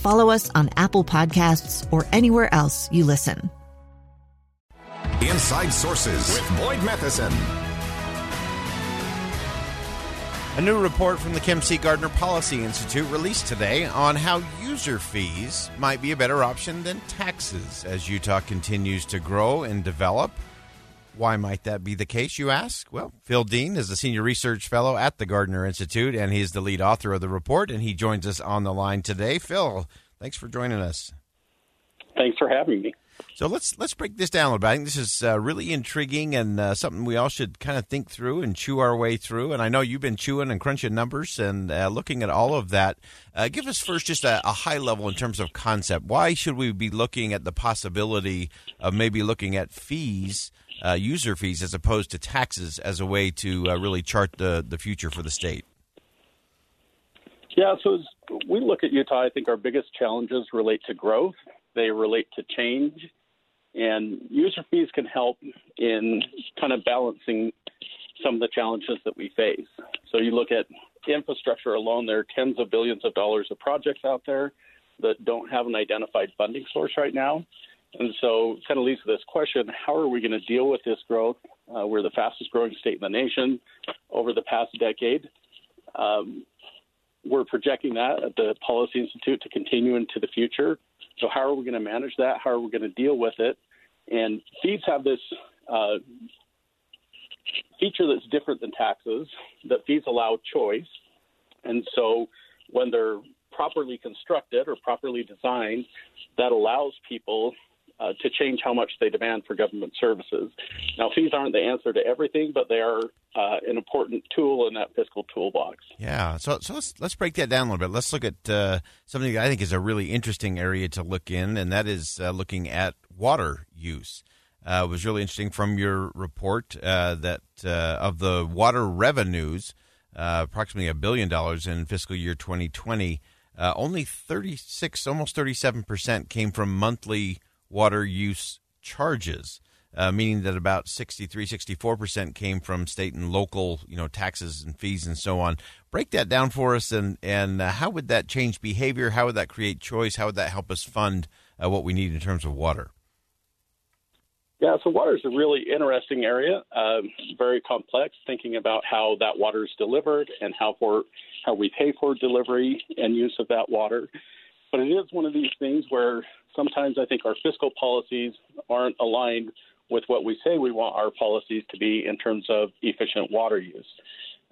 follow us on Apple Podcasts, or anywhere else you listen. Inside Sources with Boyd Matheson. A new report from the Kem C. Gardner Policy Institute released today on how user fees might be a better option than taxes as Utah continues to grow and develop. Why might that be the case, you ask? Well, Phil Dean is a senior research fellow at the Gardner Institute, and he's the lead author of the report, and he joins us on the line today. Phil, thanks for joining us. Thanks for having me. So let's let's break this down a little bit. I think this is uh, really intriguing and uh, something we all should kind of think through and chew our way through. And I know you've been chewing and crunching numbers and uh, looking at all of that. Uh, give us first just a, a, high level in terms of concept. Why should we be looking at the possibility of maybe looking at fees, uh, user fees, as opposed to taxes, as a way to uh, really chart the the future for the state? Yeah, so as we look at Utah, I think our biggest challenges relate to growth. They relate to change and user fees can help in kind of balancing some of the challenges that we face. So you look at infrastructure alone, there are tens of billions of dollars of projects out there that don't have an identified funding source right now. And so it kind of leads to this question how are we going to deal with this growth? Uh, we're the fastest growing state in the nation over the past decade. Um, we're projecting that at the Policy Institute to continue into the future. So, how are we going to manage that? How are we going to deal with it? And fees have this uh, feature that's different than taxes that fees allow choice. And so, when they're properly constructed or properly designed, that allows people uh, to change how much they demand for government services. Now, fees aren't the answer to everything, but they are uh, an important tool in that fiscal toolbox. Yeah. So, so let's let's break that down a little bit. Let's look at uh, something I think is a really interesting area to look in, and that is uh, looking at water use. Uh, it was really interesting from your report uh, that of the water revenues, approximately a billion dollars in fiscal year 2020. only 36, almost 37 percent came from monthly water use charges, uh, meaning that about 63, 64% came from state and local, you know, taxes and fees and so on. Break that down for us, and, and uh, how would that change behavior? How would that create choice? How would that help us fund uh, what we need in terms of water? Yeah, so water is a really interesting area, um, very complex. Thinking about how that water is delivered and how for how we pay for delivery and use of that water. But it is one of these things where sometimes I think our fiscal policies aren't aligned with what we say we want our policies to be in terms of efficient water use.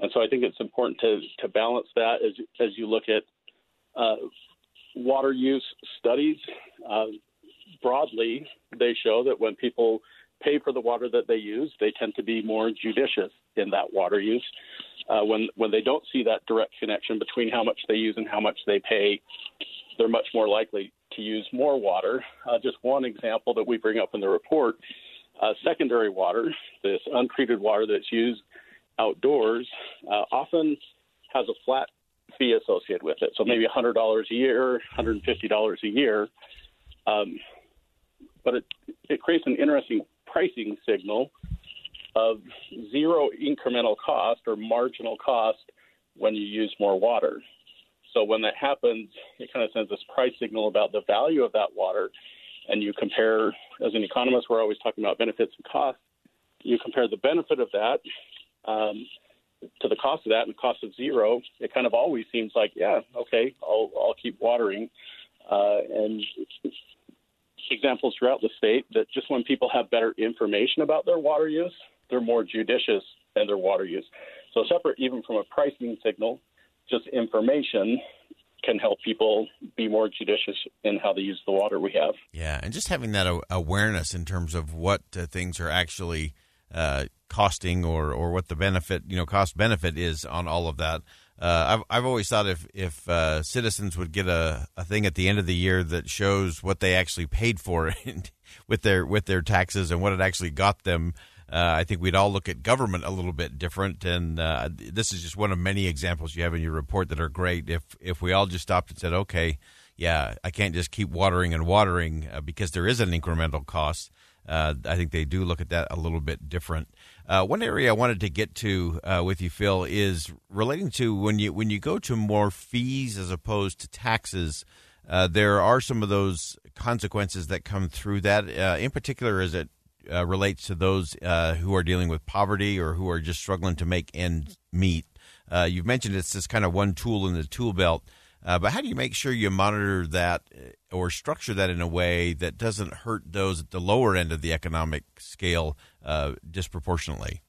And so I think it's important to, to balance that as, as you look at uh, water use studies. Uh, broadly, they show that when people pay for the water that they use, they tend to be more judicious in that water use. Uh, when when they don't see that direct connection between how much they use and how much they pay, they're much more likely to use more water. Uh, just one example that we bring up in the report uh, secondary water, this untreated water that's used outdoors, uh, often has a flat fee associated with it. So maybe $100 a year, $150 a year. Um, but it, it creates an interesting pricing signal of zero incremental cost or marginal cost when you use more water. So when that happens, it kind of sends this price signal about the value of that water. And you compare, as an economist, we're always talking about benefits and costs. You compare the benefit of that um, to the cost of that, and the cost of zero. It kind of always seems like, yeah, okay, I'll, I'll keep watering. Uh, and examples throughout the state that just when people have better information about their water use, they're more judicious in their water use. So, separate even from a pricing signal, just information can help people be more judicious in how they use the water we have. Yeah, and just having that awareness in terms of what uh, things are actually uh, costing or, or what the benefit, you know, cost benefit is on all of that. Uh, I've I've always thought if if uh, citizens would get a, a thing at the end of the year that shows what they actually paid for with their with their taxes and what it actually got them, I think we'd all look at government a little bit different. And uh, this is just one of many examples you have in your report that are great. If if we all just stopped and said, okay, yeah, I can't just keep watering and watering uh, because there is an incremental cost. Uh, I think they do look at that a little bit different. Uh, one area I wanted to get to uh, with you, Phil, is relating to when you when you go to more fees as opposed to taxes. Uh, there are some of those consequences that come through that. Uh, in particular, as it uh, relates to those who are dealing with poverty or who are just struggling to make ends meet. you've mentioned it's this kind of one tool in the tool belt. Uh, but how do you make sure you monitor that uh, or structure that in a way that doesn't hurt those at the lower end of the economic scale uh, disproportionately?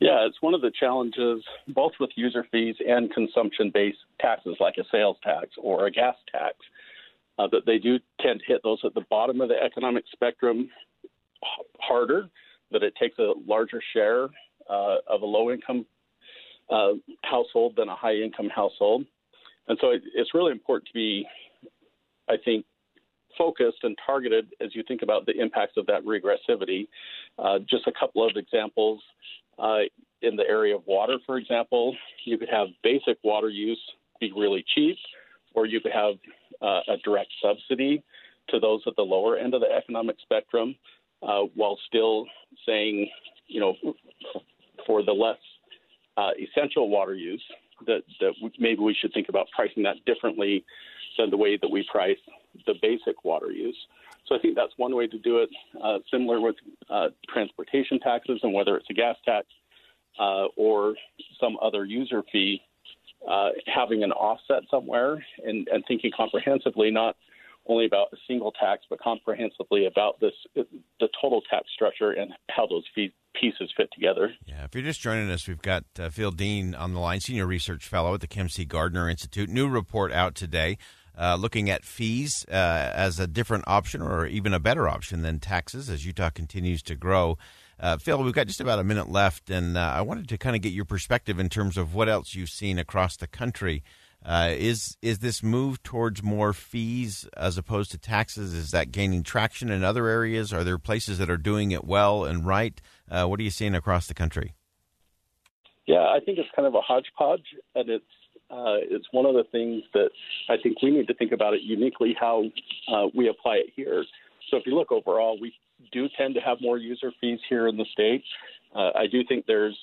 Yeah, it's one of the challenges both with user fees and consumption based taxes like a sales tax or a gas tax uh, that they do tend to hit those at the bottom of the economic spectrum harder, that it takes a larger share uh, of a low income uh, household than a high income household. And so it, it's really important to be, I think, focused and targeted as you think about the impacts of that regressivity. Uh, just a couple of examples. Uh, in the area of water, for example, you could have basic water use be really cheap, or you could have uh, a direct subsidy to those at the lower end of the economic spectrum, uh, while still saying, you know, for the less uh, essential water use, that, that maybe we should think about pricing that differently than the way that we price the basic water use. So I think that's one way to do it. Uh, similar with uh, transportation taxes and whether it's a gas tax uh, or some other user fee, uh, having an offset somewhere and, and thinking comprehensively, not only about a single tax, but comprehensively about this the total tax structure and how those fees pieces fit together. Yeah, if you're just joining us, we've got uh, Phil Dean on the line, senior research fellow at the Kem C. Gardner Institute. New report out today. Uh, looking at fees uh, as a different option or even a better option than taxes as Utah continues to grow. Uh, Phil, we've got just about a minute left, and uh, I wanted to kind of get your perspective in terms of what else you've seen across the country. Uh, is is this move towards more fees as opposed to taxes? Is that gaining traction in other areas? Are there places that are doing it well and right? Uh, what are you seeing across the country? Yeah, I think it's kind of a hodgepodge, and it's uh, it's one of the things that I think we need to think about it uniquely how uh, we apply it here. So if you look overall, we do tend to have more user fees here in the state. Uh, I do think there's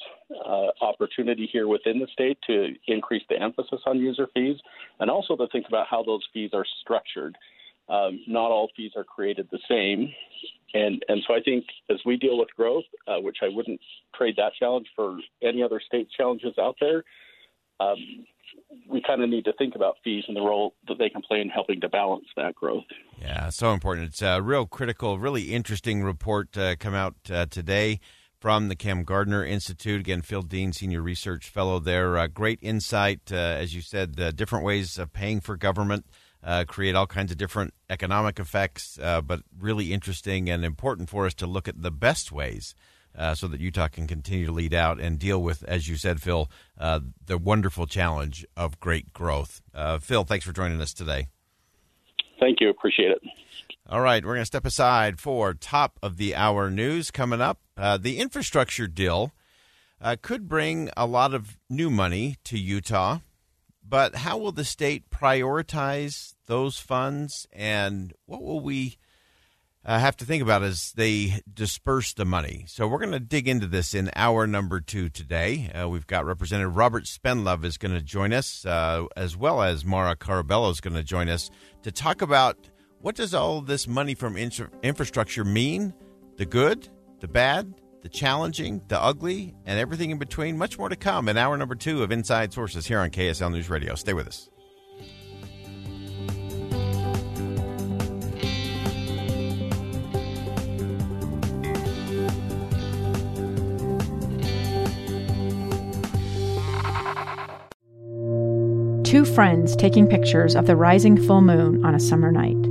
uh, opportunity here within the state to increase the emphasis on user fees and also to think about how those fees are structured. Um, not all fees are created the same. And, and so I think as we deal with growth, uh, which I wouldn't trade that challenge for any other state challenges out there, um, we kind of need to think about fees and the role that they can play in helping to balance that growth. Yeah, so important. It's a real critical, really interesting report uh, come out uh, today from the Kem Gardner Institute. Again, Phil Dean, Senior Research Fellow there. Uh, great insight, uh, as you said, uh, different ways of paying for government uh, create all kinds of different economic effects, uh, but really interesting and important for us to look at the best ways uh, so that Utah can continue to lead out and deal with, as you said, Phil, the wonderful challenge of great growth. Phil, thanks for joining us today. Thank you. Appreciate it. All right, we're going to step aside for top of the hour news coming up. Uh, the infrastructure deal could bring a lot of new money to Utah. But how will the state prioritize those funds, and what will we uh, have to think about as they disperse the money? So we're going to dig into this in hour number two today. Uh, we've got Representative Robert Spendlove is going to join us, uh, as well as Mara Carabello is going to join us to talk about what does all this money from infrastructure mean? The good, the bad, the challenging, the ugly, and everything in between. Much more to come in hour number two of Inside Sources here on KSL News Radio. Stay with us. Two friends taking pictures of the rising full moon on a summer night.